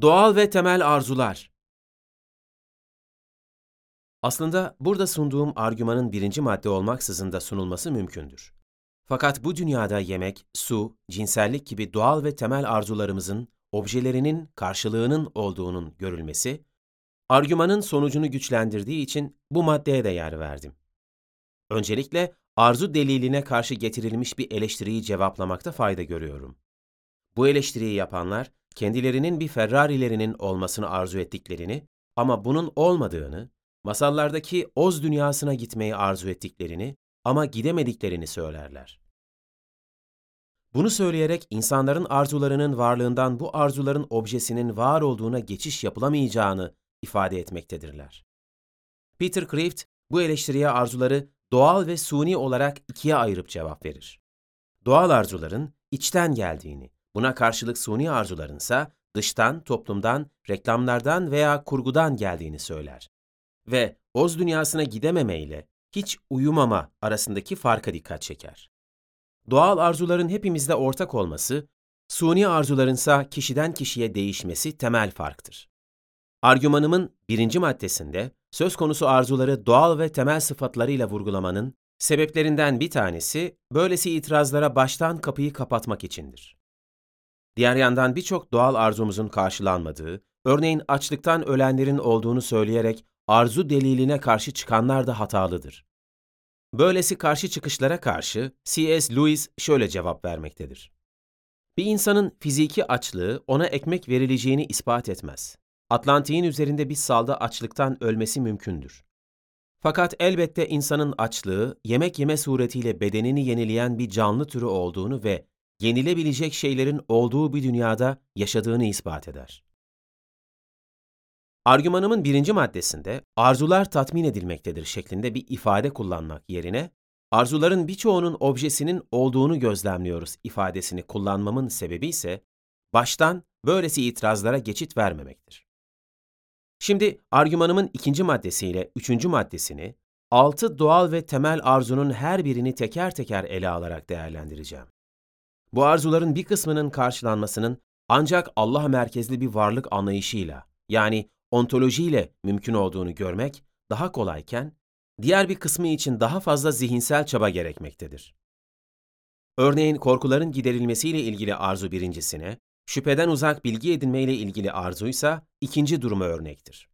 Doğal ve temel arzular. Aslında burada sunduğum argümanın birinci madde olmaksızın da sunulması mümkündür. Fakat bu dünyada yemek, su, cinsellik gibi doğal ve temel arzularımızın objelerinin karşılığının olduğunun görülmesi, argümanın sonucunu güçlendirdiği için bu maddeye de yer verdim. Öncelikle arzu deliline karşı getirilmiş bir eleştiriyi cevaplamakta fayda görüyorum. Bu eleştiriyi yapanlar, kendilerinin bir Ferrari'lerinin olmasını arzu ettiklerini ama bunun olmadığını, masallardaki Oz dünyasına gitmeyi arzu ettiklerini ama gidemediklerini söylerler. Bunu söyleyerek insanların arzularının varlığından bu arzuların objesinin var olduğuna geçiş yapılamayacağını ifade etmektedirler. Peter Kreeft bu eleştiriye arzuları doğal ve suni olarak ikiye ayırıp cevap verir. Doğal arzuların içten geldiğini, buna karşılık suni arzularınsa dıştan, toplumdan, reklamlardan veya kurgudan geldiğini söyler. Ve oz dünyasına gidememe ile hiç uyumama arasındaki farka dikkat çeker. Doğal arzuların hepimizde ortak olması, suni arzularınsa kişiden kişiye değişmesi temel farktır. Argümanımın birinci maddesinde söz konusu arzuları doğal ve temel sıfatlarıyla vurgulamanın sebeplerinden bir tanesi böylesi itirazlara baştan kapıyı kapatmak içindir. Diğer yandan birçok doğal arzumuzun karşılanmadığı, örneğin açlıktan ölenlerin olduğunu söyleyerek arzu deliline karşı çıkanlar da hatalıdır. Böylesi karşı çıkışlara karşı C.S. Lewis şöyle cevap vermektedir. Bir insanın fiziki açlığı ona ekmek verileceğini ispat etmez. Atlantik'in üzerinde bir salda açlıktan ölmesi mümkündür. Fakat elbette insanın açlığı, yemek yeme suretiyle bedenini yenileyen bir canlı türü olduğunu ve yenilebilecek şeylerin olduğu bir dünyada yaşadığını ispat eder. Argümanımın birinci maddesinde arzular tatmin edilmektedir şeklinde bir ifade kullanmak yerine arzuların birçoğunun objesinin olduğunu gözlemliyoruz ifadesini kullanmamın sebebi ise baştan böylesi itirazlara geçit vermemektir. Şimdi argümanımın ikinci maddesiyle üçüncü maddesini, altı doğal ve temel arzunun her birini teker teker ele alarak değerlendireceğim. Bu arzuların bir kısmının karşılanmasının ancak Allah merkezli bir varlık anlayışıyla, yani ontolojiyle mümkün olduğunu görmek daha kolayken, diğer bir kısmı için daha fazla zihinsel çaba gerekmektedir. Örneğin korkuların giderilmesiyle ilgili arzu birincisine, şüpheden uzak bilgi edinmeyle ilgili arzuysa ikinci duruma örnektir.